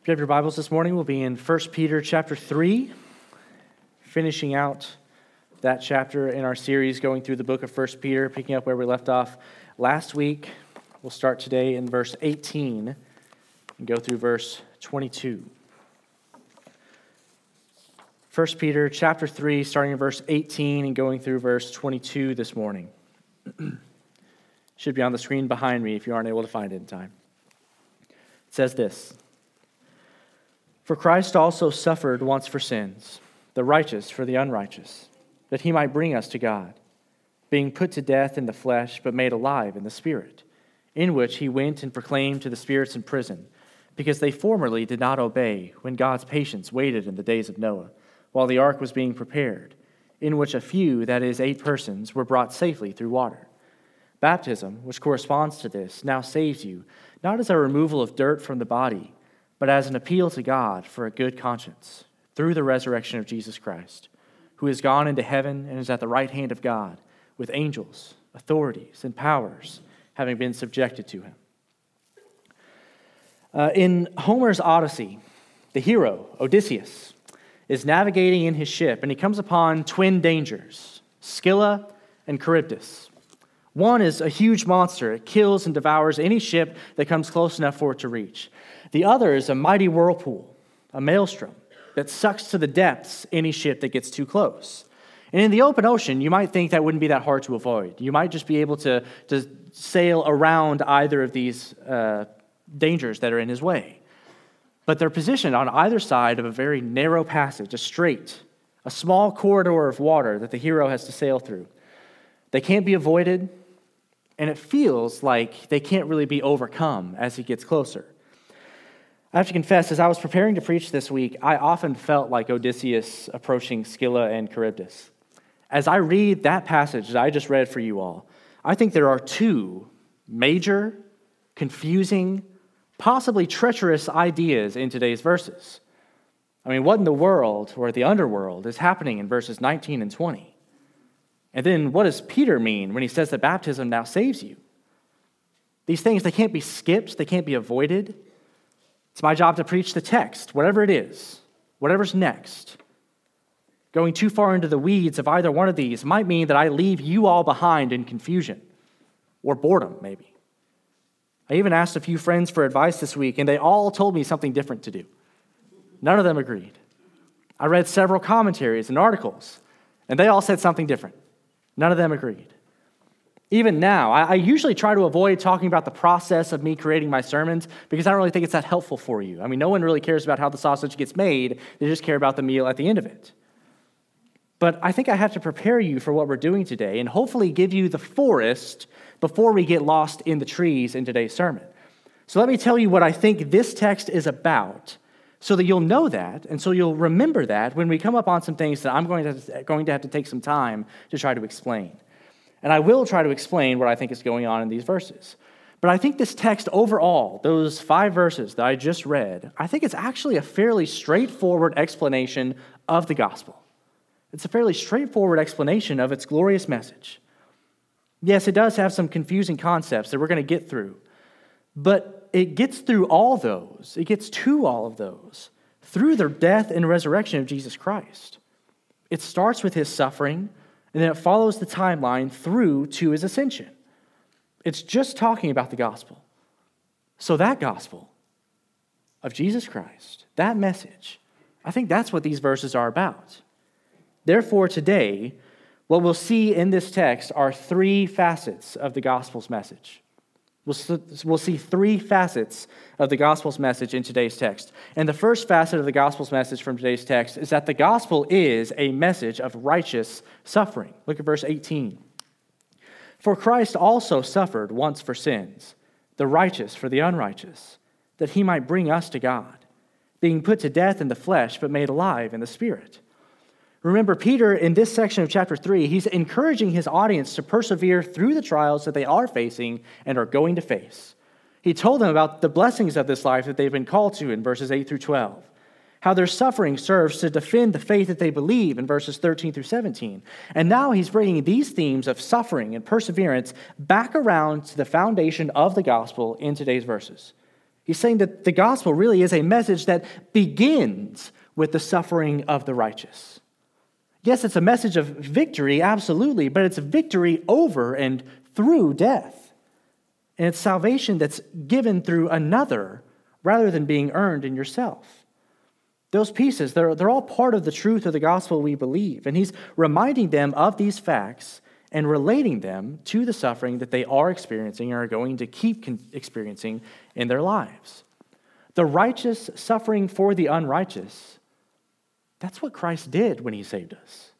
If you have your Bibles this morning, we'll be in 1 Peter chapter 3, finishing out that chapter in our series going through the book of 1 Peter, picking up where we left off last week. We'll start today in verse 18 and go through verse 22. 1 Peter chapter 3, starting in verse 18 and going through verse 22 this morning. Should be on the screen behind me if you aren't able to find it in time. It says this For Christ also suffered once for sins, the righteous for the unrighteous, that he might bring us to God, being put to death in the flesh, but made alive in the Spirit, in which he went and proclaimed to the spirits in prison, because they formerly did not obey when God's patience waited in the days of Noah, while the ark was being prepared, in which a few, that is, eight persons, were brought safely through water. Baptism, which corresponds to this, now saves you not as a removal of dirt from the body, but as an appeal to God for a good conscience through the resurrection of Jesus Christ, who has gone into heaven and is at the right hand of God with angels, authorities, and powers having been subjected to him. Uh, in Homer's Odyssey, the hero, Odysseus, is navigating in his ship and he comes upon twin dangers, Scylla and Charybdis. One is a huge monster. It kills and devours any ship that comes close enough for it to reach. The other is a mighty whirlpool, a maelstrom, that sucks to the depths any ship that gets too close. And in the open ocean, you might think that wouldn't be that hard to avoid. You might just be able to, to sail around either of these uh, dangers that are in his way. But they're positioned on either side of a very narrow passage, a strait, a small corridor of water that the hero has to sail through. They can't be avoided, and it feels like they can't really be overcome as he gets closer. I have to confess, as I was preparing to preach this week, I often felt like Odysseus approaching Scylla and Charybdis. As I read that passage that I just read for you all, I think there are two major, confusing, possibly treacherous ideas in today's verses. I mean, what in the world or the underworld is happening in verses 19 and 20? And then what does Peter mean when he says that baptism now saves you? These things, they can't be skipped, they can't be avoided. It's my job to preach the text, whatever it is, whatever's next. Going too far into the weeds of either one of these might mean that I leave you all behind in confusion or boredom, maybe. I even asked a few friends for advice this week, and they all told me something different to do. None of them agreed. I read several commentaries and articles, and they all said something different. None of them agreed. Even now, I, I, usually try to avoid talking about the process of me creating my sermons because I don't really think it's that helpful for you. I mean, no one really cares about how the sausage gets made, they just care about the meal at the end of it. But I think I have to prepare you for what we're doing today and hopefully give you the forest before we get lost in the trees in today's sermon. So let me tell you what I think this text is about so that you'll know that and so you'll remember that when we come up on some things that I'm going to, going to have to take some time to try to explain. And I will try to explain what I think is going on in these verses. But I think this text overall, those five verses that I just read, I think it's actually a fairly straightforward explanation of the gospel. It's a fairly straightforward explanation of its glorious message. Yes, it does have some confusing concepts that we're going to get through. But it gets through all those, it gets to all of those through the death and resurrection of Jesus Christ. It starts with his suffering, and then it follows the timeline through to his ascension. It's just talking about the gospel. So, that gospel of Jesus Christ, that message, I think that's what these verses are about. Therefore, today, what we'll see in this text are three facets of the gospel's message. We'll, see three facets of the gospel's message in today's text. And the first facet of the gospel's message from today's text is that the gospel is a message of righteous suffering. Look at verse 18. For Christ also suffered once for sins, the righteous for the unrighteous, that he might bring us to God, being put to death in the flesh, but made alive in the spirit Remember, Peter, in this section of chapter 3, he's encouraging his audience to persevere through the trials that they are facing and are going to face. He told them about the blessings of this life that they've been called to in verses 8 through 12, how their suffering serves to defend the faith that they believe in verses 13 through 17. And now he's bringing these themes of suffering and perseverance back around to the foundation of the gospel in today's verses. He's saying that the gospel really is a message that begins with the suffering of the righteous. Yes, it's a message of victory, absolutely, but it's victory over and through death. And it's salvation that's given through another rather than being earned in yourself. Those pieces, they're, they're all part of the truth of the gospel we believe. And he's reminding them of these facts and relating them to the suffering that they are experiencing and are going to keep experiencing in their lives. The righteous suffering for the unrighteous, that's what Christ did when he saved us.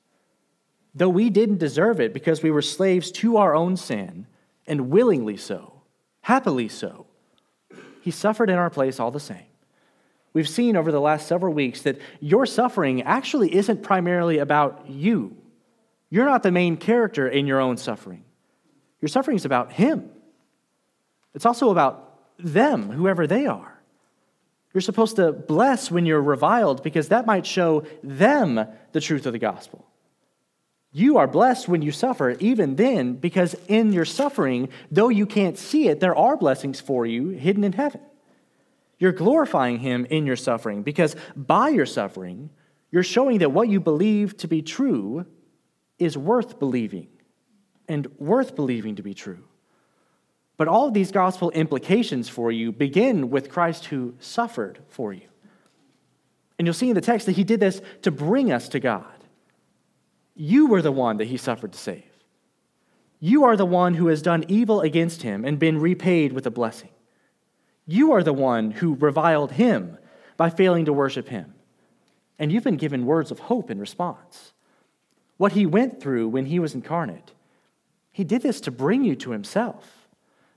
Though we didn't deserve it because we were slaves to our own sin, and willingly so, happily so, he suffered in our place all the same. We've seen over the last several weeks that your suffering actually isn't primarily about you. You're not the main character in your own suffering. Your suffering is about Him. It's also about them, whoever they are. You're supposed to bless when you're reviled because that might show them the truth of the gospel. You are blessed when you suffer, even then, because in your suffering, though you can't see it, there are blessings for you hidden in heaven. You're glorifying Him in your suffering because by your suffering, you're showing that what you believe to be true is worth believing and worth believing to be true. But all of these gospel implications for you begin with Christ who suffered for you. And you'll see in the text that He did this to bring us to God. You were the one that he suffered to save. You are the one who has done evil against him and been repaid with a blessing. You are the one who reviled him by failing to worship him. And you've been given words of hope in response. What he went through when he was incarnate, he did this to bring you to himself.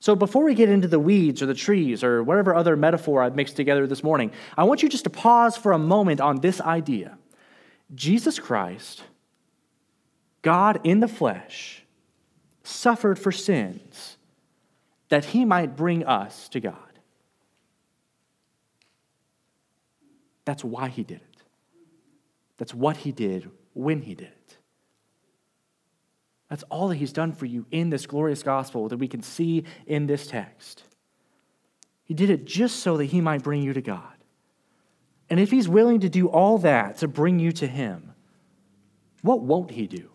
So before we get into the weeds or the trees or whatever other metaphor I've mixed together this morning, I want you just to pause for a moment on this idea. Jesus Christ God in the flesh suffered for sins that he might bring us to God. That's why he did it. That's what he did when he did it. That's all that he's done for you in this glorious gospel that we can see in this text. He did it just so that he might bring you to God. And if he's willing to do all that to bring you to him, what won't he do?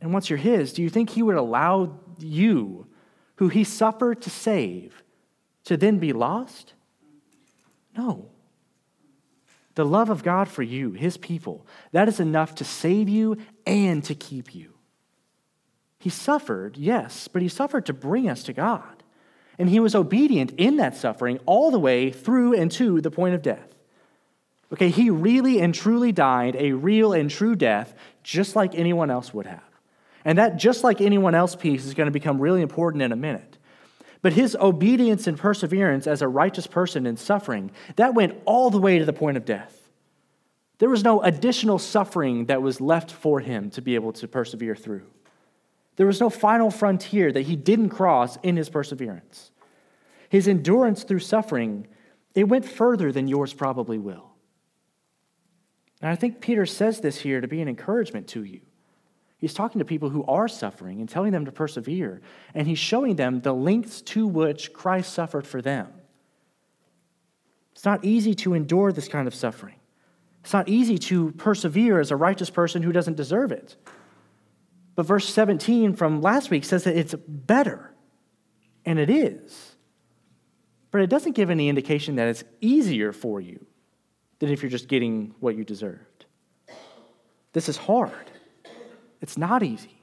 And once you're His, do you think He would allow you, who He suffered to save, to then be lost? No. The love of God for you, His people, that is enough to save you and to keep you. He suffered, yes, but He suffered to bring us to God. And He was obedient in that suffering all the way through and to the point of death. Okay, He really and truly died a real and true death, just like anyone else would have. And that, just like anyone else piece, is going to become really important in a minute. But his obedience and perseverance as a righteous person in suffering, that went all the way to the point of death. There was no additional suffering that was left for him to be able to persevere through. There was no final frontier that he didn't cross in his perseverance. His endurance through suffering, it went further than yours probably will. And I think Peter says this here to be an encouragement to you. He's talking to people who are suffering and telling them to persevere. And he's showing them the lengths to which Christ suffered for them. It's not easy to endure this kind of suffering. It's not easy to persevere as a righteous person who doesn't deserve it. But verse 17 from last week says that it's better, and it is. But it doesn't give any indication that it's easier for you than if you're just getting what you deserved. This is hard. It's not easy.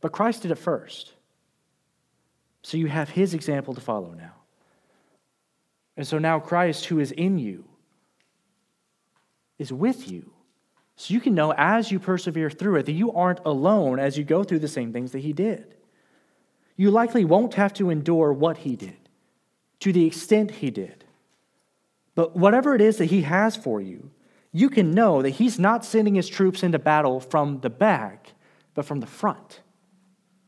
But Christ did it first. So you have his example to follow now. And so now Christ, who is in you, is with you. So you can know as you persevere through it that you aren't alone as you go through the same things that he did. You likely won't have to endure what he did to the extent he did. But whatever it is that he has for you, you can know that he's not sending his troops into battle from the back, but from the front.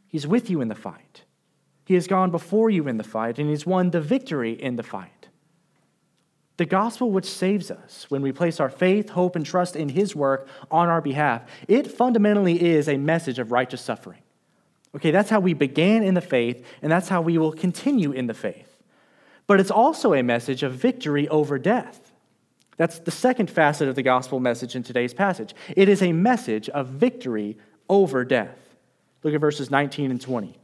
He's with you in the fight. He has gone before you in the fight, and he's won the victory in the fight. The gospel, which saves us when we place our faith, hope, and trust in his work on our behalf, it fundamentally is a message of righteous suffering. Okay, that's how we began in the faith, and that's how we will continue in the faith. but it's also a message of victory over death. That's the second facet of the gospel message in today's passage. It is a message of victory over death. Look at verses 19 and 20.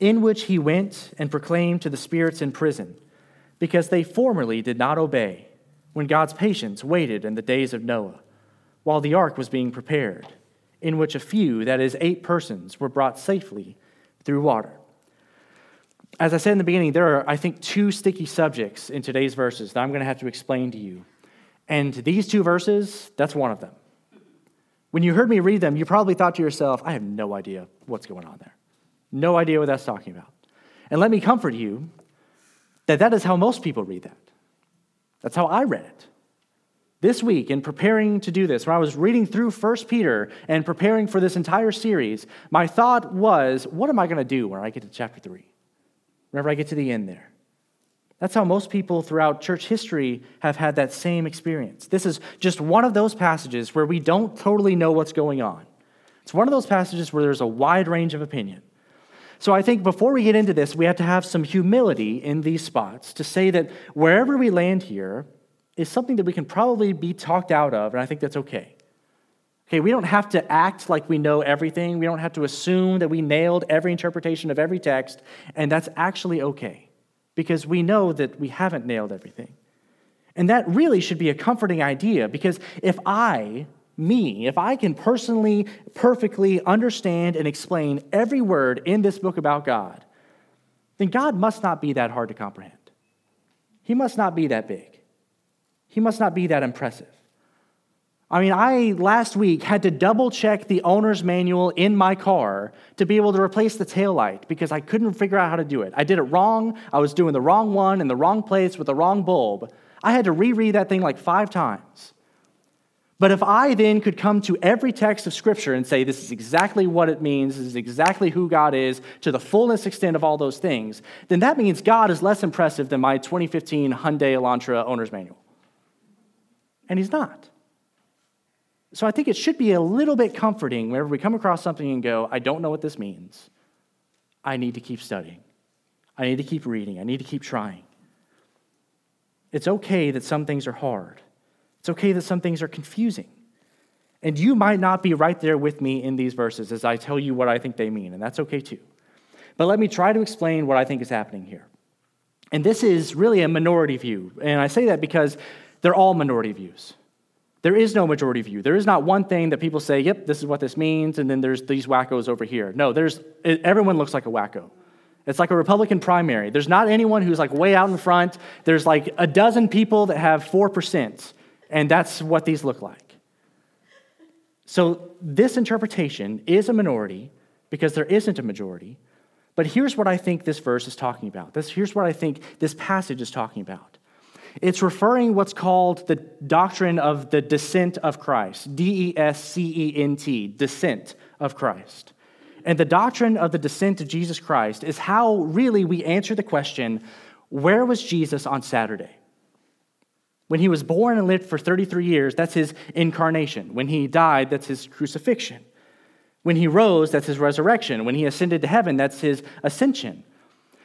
In which he went and proclaimed to the spirits in prison, because they formerly did not obey, when God's patience waited in the days of Noah, while the ark was being prepared, in which a few, that is, eight persons, were brought safely through water. As I said in the beginning, there are, I think, two sticky subjects in today's verses that I'm going to have to explain to you. And these two verses, that's one of them. When you heard me read them, you probably thought to yourself, I have no idea what's going on there. No idea what that's talking about. And let me comfort you that that is how most people read that. That's how I read it. This week, in preparing to do this, when I was reading through 1 Peter and preparing for this entire series, my thought was, what am I going to do when I get to chapter 3? Whenever I get to the end there. That's how most people throughout church history have had that same experience. This is just one of those passages where we don't totally know what's going on. It's one of those passages where there's a wide range of opinion. So I think before we get into this, we have to have some humility in these spots to say that wherever we land here is something that we can probably be talked out of, and I think that's okay. Okay, we don't have to act like we know everything. We don't have to assume that we nailed every interpretation of every text, and that's actually okay because we know that we haven't nailed everything. And that really should be a comforting idea because if I, me, if I can personally, perfectly understand and explain every word in this book about God, then God must not be that hard to comprehend. He must not be that big. He must not be that impressive. I mean, I last week had to double check the owner's manual in my car to be able to replace the tail light because I couldn't figure out how to do it. I did it wrong. I was doing the wrong one in the wrong place with the wrong bulb. I had to reread that thing like five times. But if I then could come to every text of Scripture and say, this is exactly what it means, this is exactly who God is, to the fullest extent of all those things, then that means God is less impressive than my 2015 Hyundai Elantra owner's manual. And He's not. So I think it should be a little bit comforting whenever we come across something and go, I don't know what this means. I need to keep studying. I need to keep reading. I need to keep trying. It's okay that some things are hard. It's okay that some things are confusing. And you might not be right there with me in these verses as I tell you what I think they mean, and that's okay too. But let me try to explain what I think is happening here. And this is really a minority view. And I say that because they're all minority views. There is no majority view. There is not one thing that people say, yep, this is what this means, and then there's these wackos over here. No, there's, everyone looks like a wacko. It's like a Republican primary. There's not anyone who's like way out in front. There's like a dozen people that have 4%, and that's what these look like. So this interpretation is a minority because there isn't a majority. But here's what I think this verse is talking about. This, here's what I think this passage is talking about. It's referring what's called the doctrine of the descent of Christ, D E S C E N T, descent of Christ. And the doctrine of the descent of Jesus Christ is how really we answer the question where was Jesus on Saturday? When he was born and lived for 33 years, that's his incarnation. When he died, that's his crucifixion. When he rose, that's his resurrection. When he ascended to heaven, that's his ascension.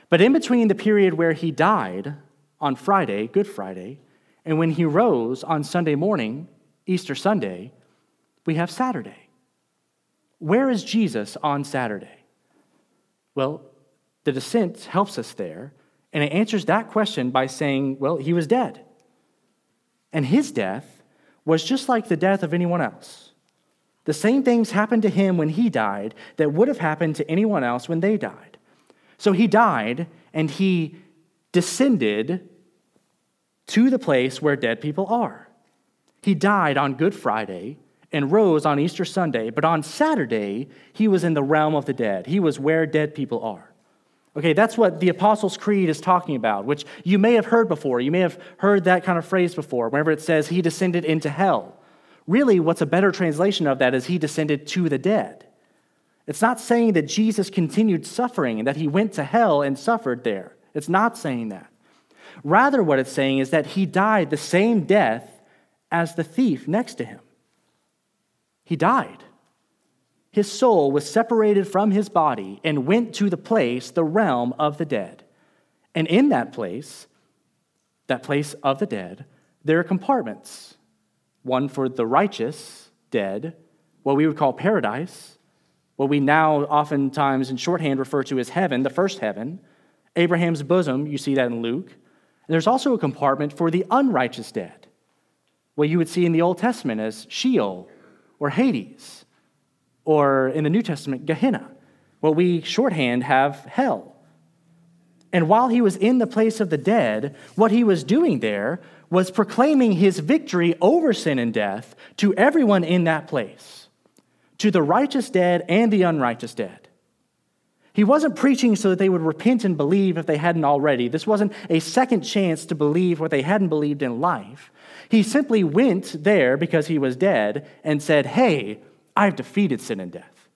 But in between the period where he died on Friday, Good Friday, and when he rose on Sunday morning, Easter Sunday, we have Saturday. Where is Jesus on Saturday? Well, the descent helps us there, and it answers that question by saying, well, he was dead. And his death was just like the death of anyone else. The same things happened to him when he died that would have happened to anyone else when they died. So he died, and he descended to the place where dead people are. He died on Good Friday and rose on Easter Sunday, but on Saturday, he was in the realm of the dead. He was where dead people are. Okay, that's what the Apostles' Creed is talking about, which you may have heard before. You may have heard that kind of phrase before, whenever it says he descended into hell. Really, what's a better translation of that is he descended to the dead. It's not saying that Jesus continued suffering and that he went to hell and suffered there. It's not saying that. Rather, what it's saying is that he died the same death as the thief next to him. He died. His soul was separated from his body and went to the place, the realm of the dead. And in that place, that place of the dead, there are compartments one for the righteous dead, what we would call paradise, what we now oftentimes in shorthand refer to as heaven, the first heaven, Abraham's bosom, you see that in Luke. And there's also a compartment for the unrighteous dead, what you would see in the Old Testament as Sheol or Hades, or in the New Testament, Gehenna, what we shorthand have hell. And while he was in the place of the dead, what he was doing there was proclaiming his victory over sin and death to everyone in that place, to the righteous dead and the unrighteous dead. He wasn't preaching so that they would repent and believe if they hadn't already. This wasn't a second chance to believe what they hadn't believed in life. He simply went there because he was dead and said, Hey, I've defeated sin and death.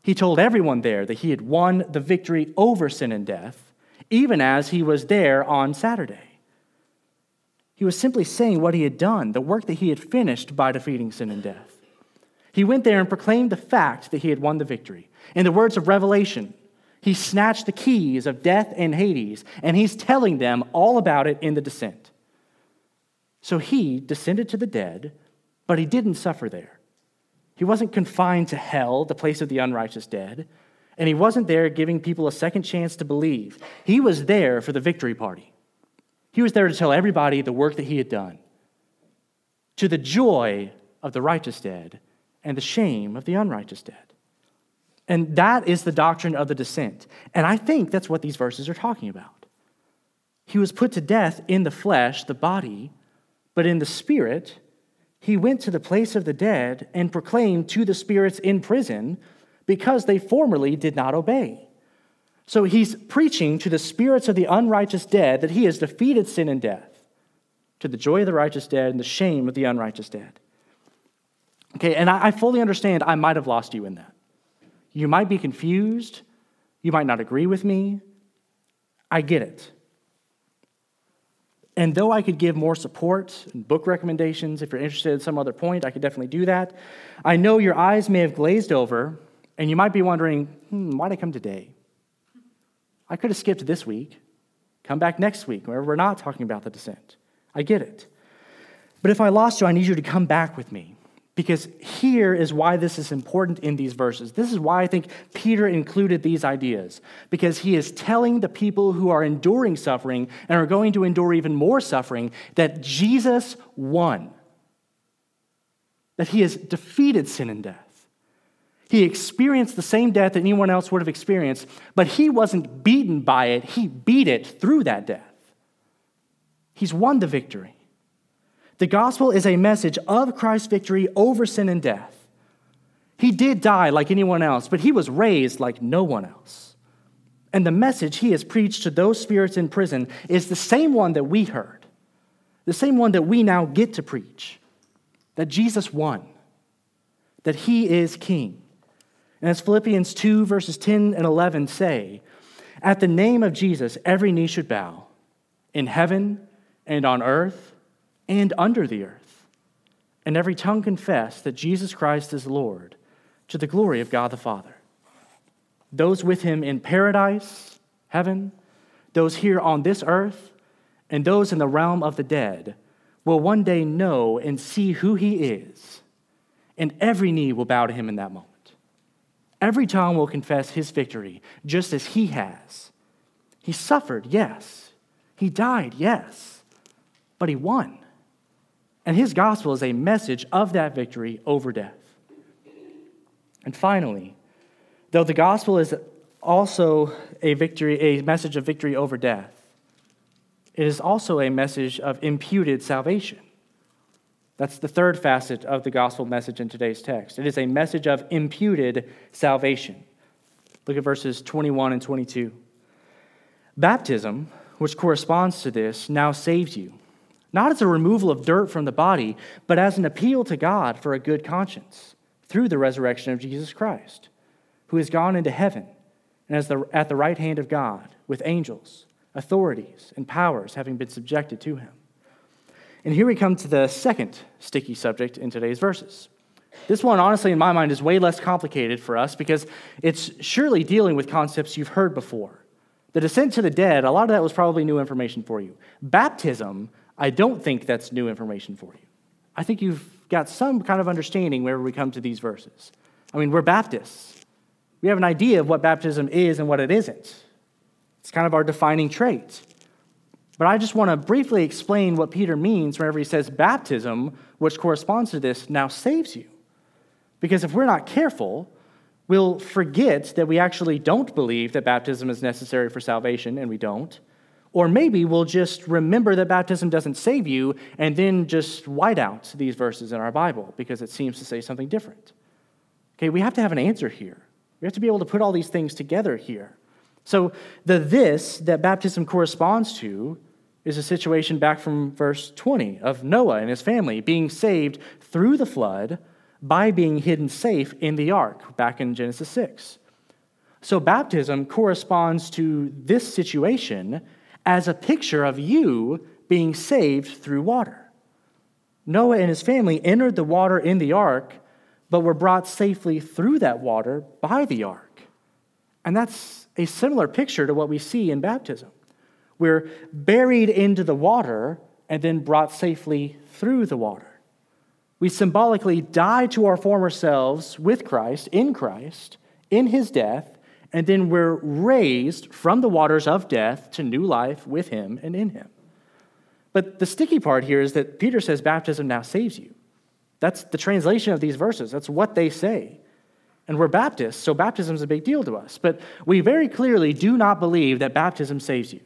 He told everyone there that he had won the victory over sin and death, even as he was there on Saturday. He was simply saying what he had done, the work that he had finished by defeating sin and death. He went there and proclaimed the fact that he had won the victory. In the words of Revelation, he snatched the keys of death and Hades, and he's telling them all about it in the descent. So he descended to the dead, but he didn't suffer there. He wasn't confined to hell, the place of the unrighteous dead, and he wasn't there giving people a second chance to believe. He was there for the victory party. He was there to tell everybody the work that he had done, to the joy of the righteous dead and the shame of the unrighteous dead. And that is the doctrine of the descent. And I think that's what these verses are talking about. He was put to death in the flesh, the body, but in the spirit, he went to the place of the dead and proclaimed to the spirits in prison because they formerly did not obey. So he's preaching to the spirits of the unrighteous dead that he has defeated sin and death, to the joy of the righteous dead and the shame of the unrighteous dead. Okay, and I, fully understand I might have lost you in that. You might be confused. You might not agree with me. I get it. And though I could give more support and book recommendations, if you're interested at some other point, I could definitely do that. I know your eyes may have glazed over, and you might be wondering, hmm, why'd I come today? I could have skipped this week, come back next week, where we're not talking about the descent. I get it. But if I lost you, I need you to come back with me. Because here is why this is important in these verses. This is why I think Peter included these ideas. Because he is telling the people who are enduring suffering and are going to endure even more suffering that Jesus won, that he has defeated sin and death. He experienced the same death that anyone else would have experienced, but he wasn't beaten by it, he beat it through that death. He's won the victory. The gospel is a message of Christ's victory over sin and death. He did die like anyone else, but he was raised like no one else. And the message he has preached to those spirits in prison is the same one that we heard, the same one that we now get to preach that Jesus won, that he is king. And as Philippians 2, verses 10 and 11 say, at the name of Jesus, every knee should bow in heaven and on earth and under the earth, and every tongue confess that Jesus Christ is Lord to the glory of God the Father. Those with him in paradise, heaven, those here on this earth, and those in the realm of the dead will one day know and see who he is, and every knee will bow to him in that moment. Every tongue will confess his victory, just as he has. He suffered, yes. He died, yes. But he won. And his gospel is a message of that victory over death. And finally, though the gospel is also a victory, a message of victory over death, it is also a message of imputed salvation. That's the third facet of the gospel message in today's text. It is a message of imputed salvation. Look at verses 21 and 22. Baptism, which corresponds to this, now saves you not as a removal of dirt from the body, but as an appeal to God for a good conscience through the resurrection of Jesus Christ, who has gone into heaven and is at the right hand of God with angels, authorities, and powers having been subjected to him. And here we come to the second sticky subject in today's verses. This one, honestly, in my mind, is way less complicated for us because it's surely dealing with concepts you've heard before The descent to the dead, a lot of that was probably new information for you. Baptism, I don't think that's new information for you. I think you've got some kind of understanding wherever we come to these verses. I mean, we're Baptists. We have an idea of what baptism is and what it isn't. It's kind of our defining trait. But I just want to briefly explain what Peter means whenever he says baptism, which corresponds to this, now saves you. Because if we're not careful, we'll forget that we actually don't believe that baptism is necessary for salvation, and we don't. Or maybe we'll just remember that baptism doesn't save you and then just white out these verses in our Bible because it seems to say something different. Okay, we have to have an answer here. We have to be able to put all these things together here. So, the this that baptism corresponds to is a situation back from verse 20 of Noah and his family being saved through the flood by being hidden safe in the ark, back in Genesis 6. So, baptism corresponds to this situation as a picture of you being saved through water. Noah and his family entered the water in the ark, but were brought safely through that water by the ark. And that's a similar picture to what we see in baptism. We're buried into the water and then brought safely through the water. We symbolically die to our former selves with Christ, in Christ, in his death, and then we're raised from the waters of death to new life with him and in him. But the sticky part here is that Peter says baptism now saves you. That's the translation of these verses. That's what they say. And we're Baptists, so baptism is a big deal to us. But we very clearly do not believe that baptism saves you.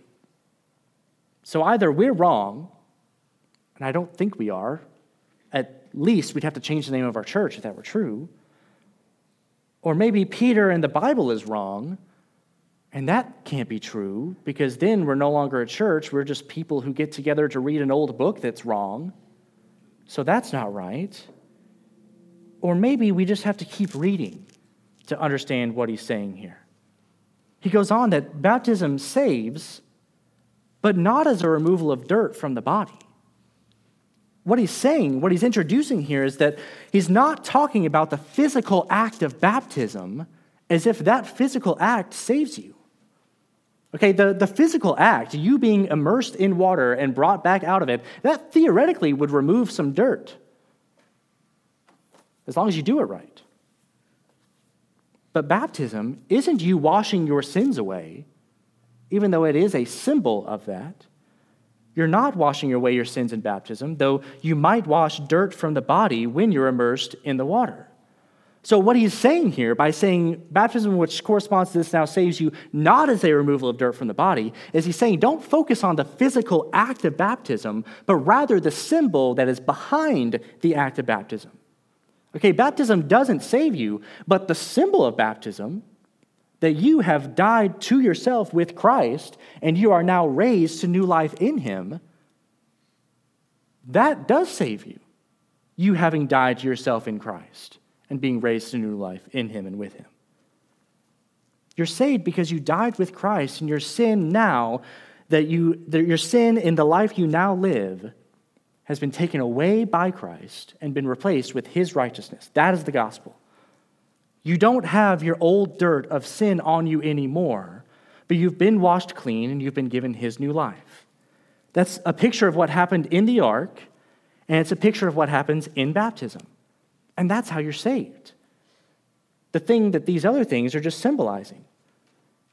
So either we're wrong, and I don't think we are, at least we'd have to change the name of our church if that were true. Or maybe Peter and the Bible is wrong, and that can't be true because then we're no longer a church. We're just people who get together to read an old book that's wrong. So that's not right. Or maybe we just have to keep reading to understand what he's saying here. He goes on that baptism saves, but not as a removal of dirt from the body. What he's saying, what he's introducing here is that he's not talking about the physical act of baptism as if that physical act saves you. Okay, the, the physical act, you being immersed in water and brought back out of it, that theoretically would remove some dirt as long as you do it right. But baptism isn't you washing your sins away, even though it is a symbol of that. You're not washing away your sins in baptism, though you might wash dirt from the body when you're immersed in the water. So, what he's saying here by saying baptism, which corresponds to this now, saves you not as a removal of dirt from the body, is he's saying don't focus on the physical act of baptism, but rather the symbol that is behind the act of baptism. Okay, baptism doesn't save you, but the symbol of baptism, that you have died to yourself with Christ and you are now raised to new life in Him, that does save you. You having died to yourself in Christ and being raised to new life in Him and with Him. You're saved because you died with Christ, and your sin now, that you, that your sin in the life you now live, has been taken away by Christ and been replaced with his righteousness. That is the gospel. You don't have your old dirt of sin on you anymore, but you've been washed clean and you've been given his new life. That's a picture of what happened in the ark, and it's a picture of what happens in baptism. And that's how you're saved. The thing that these other things are just symbolizing.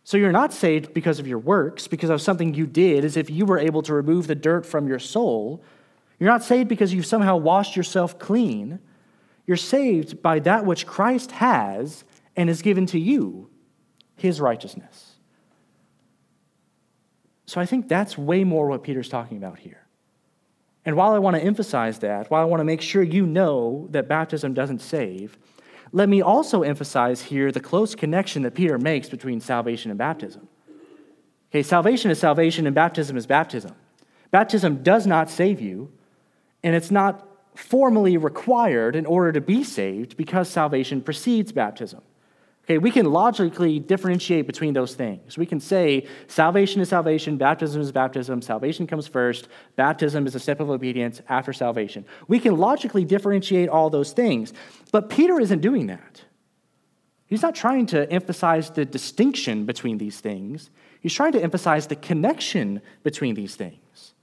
So you're not saved because of your works, because of something you did, as if you were able to remove the dirt from your soul. You're not saved because you've somehow washed yourself clean. You're saved by that which Christ has and is given to you, his righteousness. So I think that's way more what Peter's talking about here. And while I want to emphasize that, while I want to make sure you know that baptism doesn't save, let me also emphasize here the close connection that Peter makes between salvation and baptism. Okay, salvation is salvation and baptism is baptism. Baptism does not save you, and it's not formally required in order to be saved because salvation precedes baptism. Okay, we can logically differentiate between those things. We can say salvation is salvation, baptism is baptism, salvation comes first, baptism is a step of obedience after salvation. We can logically differentiate all those things, but Peter isn't doing that. He's not trying to emphasize the distinction between these things, he's trying to emphasize the connection between these things.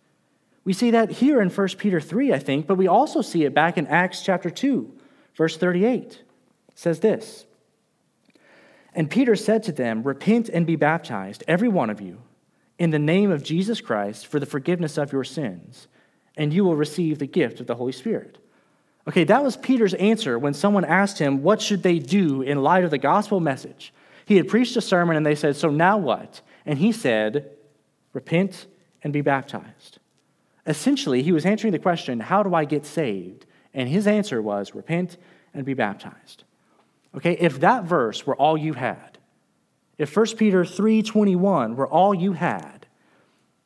We see that here in 1 Peter 3, I think, but we also see it back in Acts chapter 2, verse 38. It says this And Peter said to them, Repent and be baptized, every one of you, in the name of Jesus Christ for the forgiveness of your sins, and you will receive the gift of the Holy Spirit. Okay, that was Peter's answer when someone asked him, What should they do in light of the gospel message? He had preached a sermon and they said, So now what? And he said, Repent and be baptized. Essentially, he was answering the question, How do I get saved? And his answer was, Repent and be baptized. Okay, if that verse were all you had, if 1 Peter 3:21 were all you had,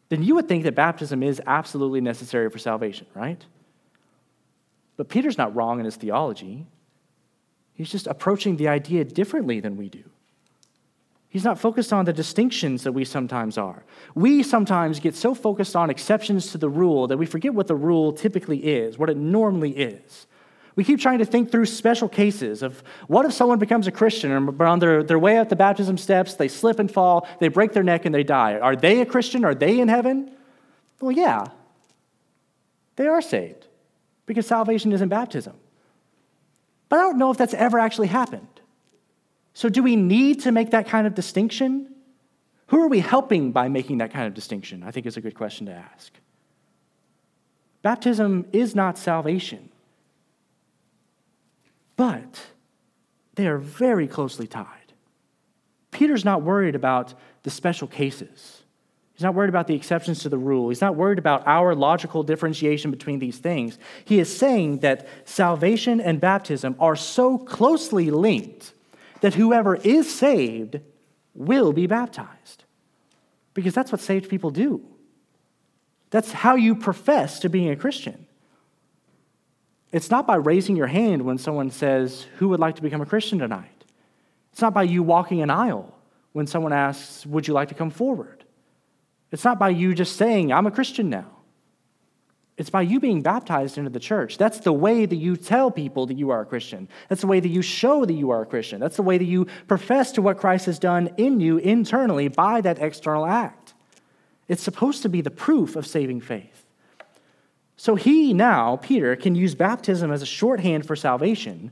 then you would think that baptism is absolutely necessary for salvation, right? But Peter's not wrong in his theology. He's just approaching the idea differently than we do. He's not focused on the distinctions that we sometimes are. We sometimes get so focused on exceptions to the rule that we forget what the rule typically is, what it normally is. We keep trying to think through special cases of what if someone becomes a Christian and on their, their way up the baptism steps, they slip and fall, they break their neck, and they die. Are they a Christian? Are they in heaven? Well, yeah, they are saved because salvation isn't baptism. But I don't know if that's ever actually happened. So, do we need to make that kind of distinction? Who are we helping by making that kind of distinction? I think is a good question to ask. Baptism is not salvation, but they are very closely tied. Peter's not worried about the special cases. He's not worried about the exceptions to the rule. He's not worried about our logical differentiation between these things. He is saying that salvation and baptism are so closely linked that whoever is saved will be baptized. Because that's what saved people do. That's how you profess to being a Christian. It's not by raising your hand when someone says, Who would like to become a Christian tonight? It's not by you walking an aisle when someone asks, Would you like to come forward? It's not by you just saying, I'm a Christian now. It's by you being baptized into the church. That's the way that you tell people that you are a Christian. That's the way that you show that you are a Christian. That's the way that you profess to what Christ has done in you internally by that external act. It's supposed to be the proof of saving faith. So he now, Peter, can use baptism as a shorthand for salvation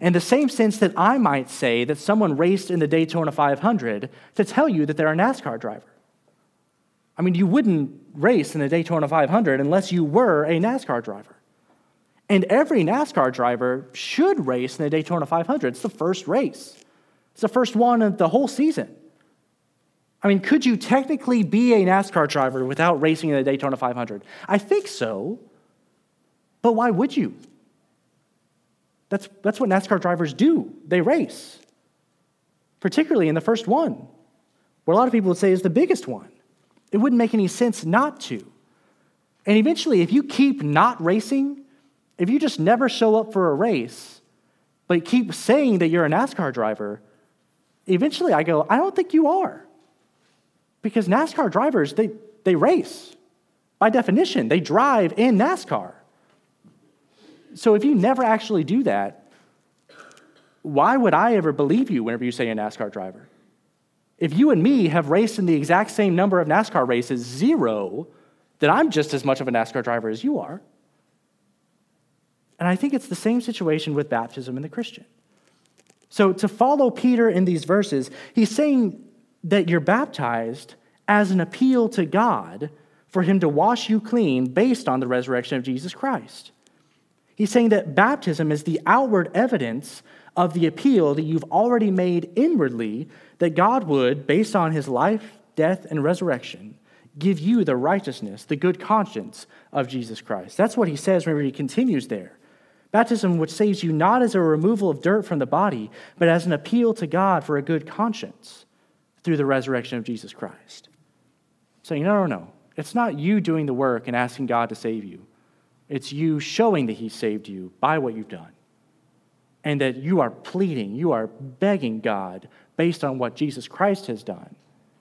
in the same sense that I might say that someone raced in the Daytona 500 to tell you that they're a NASCAR driver. I mean, you wouldn't race in the Daytona 500 unless you were a NASCAR driver. And every NASCAR driver should race in the Daytona 500. It's the first race, it's the first one of the whole season. I mean, could you technically be a NASCAR driver without racing in the Daytona 500? I think so, but why would you? That's, that's what NASCAR drivers do. They race, particularly in the first one, where a lot of people would say is the biggest one. It wouldn't make any sense not to. And eventually, if you keep not racing, if you just never show up for a race, but keep saying that you're a NASCAR driver, eventually I go, I don't think you are. Because NASCAR drivers, they, they race. By definition, they drive in NASCAR. So if you never actually do that, why would I ever believe you whenever you say a NASCAR driver? If you and me have raced in the exact same number of NASCAR races, zero, then I'm just as much of a NASCAR driver as you are. And I think it's the same situation with baptism in the Christian. So, to follow Peter in these verses, he's saying that you're baptized as an appeal to God for him to wash you clean based on the resurrection of Jesus Christ. He's saying that baptism is the outward evidence of the appeal that you've already made inwardly that God would, based on his life, death, and resurrection, give you the righteousness, the good conscience of Jesus Christ. That's what he says whenever he continues there. Baptism, which saves you not as a removal of dirt from the body, but as an appeal to God for a good conscience through the resurrection of Jesus Christ. Saying, no, no, no. It's not you doing the work and asking God to save you. It's you showing that He saved you by what you've done. And that you are pleading, you are begging God based on what Jesus Christ has done,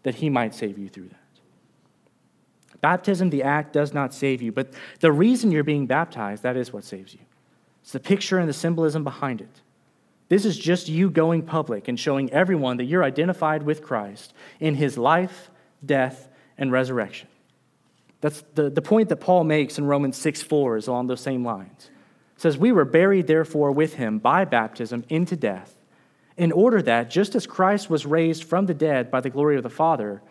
that he might save you through that. Baptism, the act, does not save you, but the reason you're being baptized, that is what saves you. It's the picture and the symbolism behind it. This is just you going public and showing everyone that you're identified with Christ in his life, death, and resurrection. That's the, the point that Paul makes in Romans 6 4 is along those same lines. It says, We were buried, therefore, with him by baptism into death, in order that, just as Christ was raised from the dead by the glory of the Father,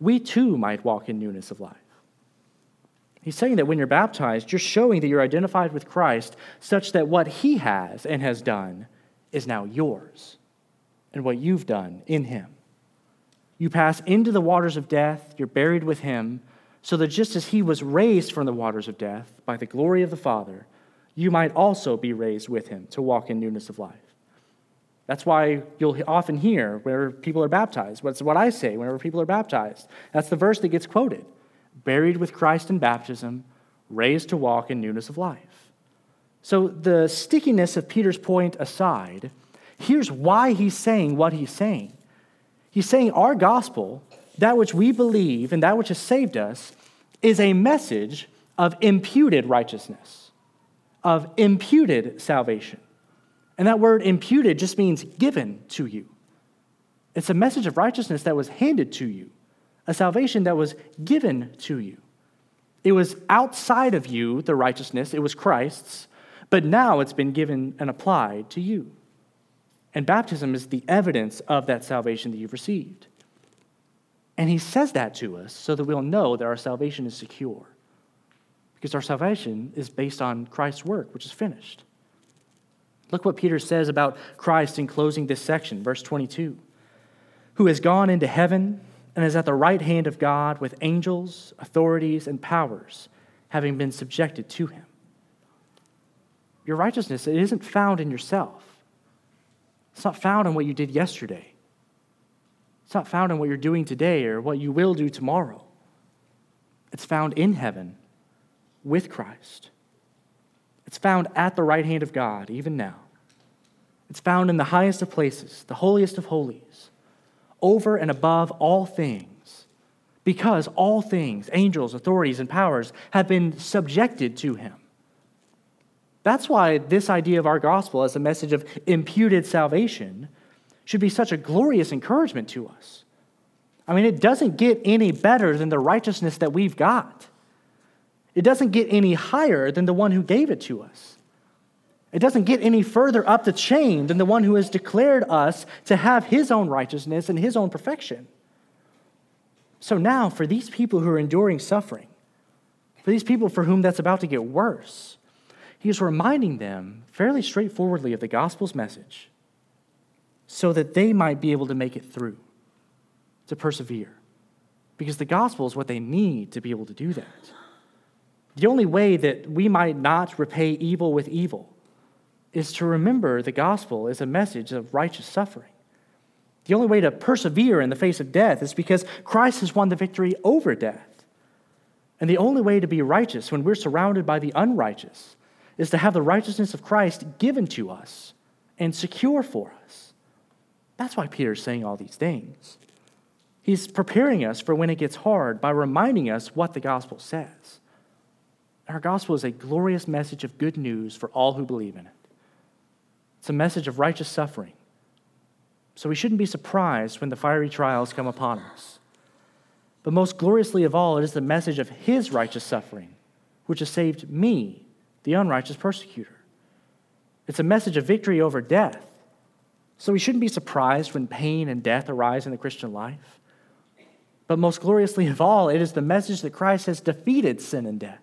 we too might walk in newness of life. He's saying that when you're baptized, you're showing that you're identified with Christ such that what he has and has done is now yours and what you've done in him. You pass into the waters of death, you're buried with him, so that just as he was raised from the waters of death by the glory of the Father, you might also be raised with him to walk in newness of life. That's why you'll often hear whenever people are baptized. What's what I say whenever people are baptized. That's the verse that gets quoted. Buried with Christ in baptism, raised to walk in newness of life. So, the stickiness of Peter's point aside, here's why he's saying what he's saying. He's saying our gospel, that which we believe and that which has saved us, is a message of imputed righteousness, of imputed salvation. And that word imputed just means given to you. It's a message of righteousness that was handed to you, a salvation that was given to you. It was outside of you, the righteousness, it was Christ's, but now it's been given and applied to you. And baptism is the evidence of that salvation that you've received. And he says that to us so that we'll know that our salvation is secure. Because our salvation is based on Christ's work, which is finished. Look what Peter says about Christ in closing this section, verse 22 who has gone into heaven and is at the right hand of God with angels, authorities, and powers, having been subjected to him. Your righteousness, it isn't found in yourself. It's not found in what you did yesterday. It's not found in what you're doing today or what you will do tomorrow. It's found in heaven with Christ. It's found at the right hand of God, even now. It's found in the highest of places, the holiest of holies, over and above all things, because all things, angels, authorities, and powers, have been subjected to him. That's why this idea of our gospel as a message of imputed salvation should be such a glorious encouragement to us. I mean, it doesn't get any better than the righteousness that we've got. It doesn't get any higher than the one who gave it to us. It doesn't get any further up the chain than the one who has declared us to have his own righteousness and his own perfection. So now, for these people who are enduring suffering, for these people for whom that's about to get worse, he is reminding them fairly straightforwardly of the gospel's message so that they might be able to make it through, to persevere. Because the gospel is what they need to be able to do that. The only way that we might not repay evil with evil is to remember the gospel is a message of righteous suffering. The only way to persevere in the face of death is because Christ has won the victory over death. And the only way to be righteous when we're surrounded by the unrighteous is to have the righteousness of Christ given to us and secure for us. That's why Peter's saying all these things. He's preparing us for when it gets hard by reminding us what the gospel says. Our gospel is a glorious message of good news for all who believe in it. It's a message of righteous suffering. So we shouldn't be surprised when the fiery trials come upon us. But most gloriously of all, it is the message of his righteous suffering, which has saved me, the unrighteous persecutor. It's a message of victory over death. So we shouldn't be surprised when pain and death arise in the Christian life. But most gloriously of all, it is the message that Christ has defeated sin and death.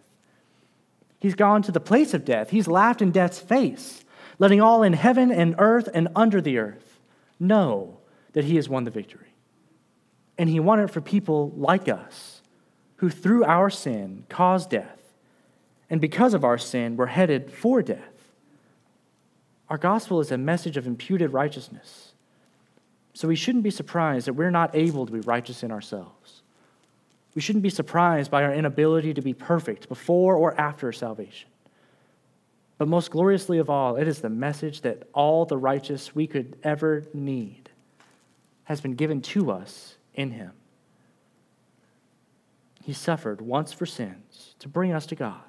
He's gone to the place of death. He's laughed in death's face, letting all in heaven and earth and under the earth know that he has won the victory. And he won it for people like us, who through our sin caused death, and because of our sin were headed for death. Our gospel is a message of imputed righteousness. So we shouldn't be surprised that we're not able to be righteous in ourselves. We shouldn't be surprised by our inability to be perfect before or after salvation. But most gloriously of all, it is the message that all the righteous we could ever need has been given to us in Him. He suffered once for sins to bring us to God.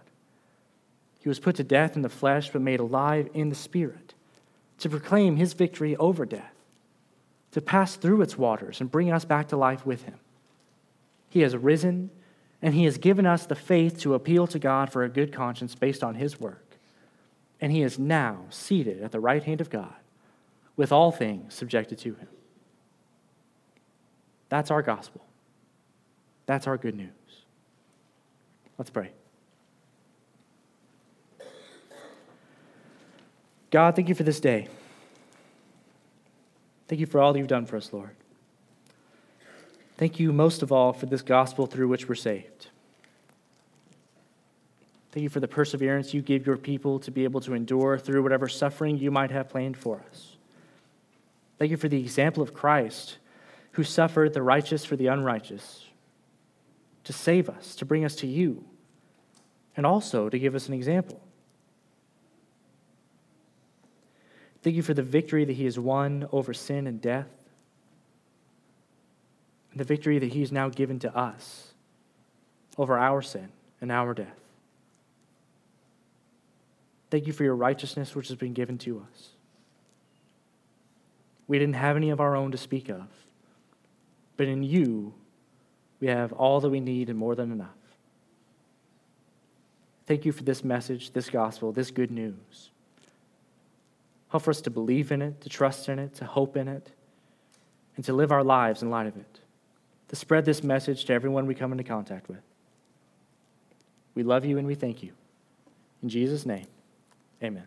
He was put to death in the flesh, but made alive in the Spirit, to proclaim his victory over death, to pass through its waters and bring us back to life with him. He has risen, and he has given us the faith to appeal to God for a good conscience based on his work. And he is now seated at the right hand of God, with all things subjected to him. That's our gospel. That's our good news. Let's pray. God, thank you for this day. Thank you for all you've done for us, Lord. Thank you most of all for this gospel through which we're saved. Thank you for the perseverance you give your people to be able to endure through whatever suffering you might have planned for us. Thank you for the example of Christ who suffered the righteous for the unrighteous to save us, to bring us to you, and also to give us an example. Thank you for the victory that he has won over sin and death, and the victory that he has now given to us over our sin and our death. Thank you for your righteousness, which has been given to us. We didn't have any of our own to speak of, but in you, we have all that we need and more than enough. Thank you for this message, this gospel, this good news. Help for us to believe in it, to trust in it, to hope in it, and to live our lives in light of it, to spread this message to everyone we come into contact with. We love you and we thank you. In Jesus' name, amen.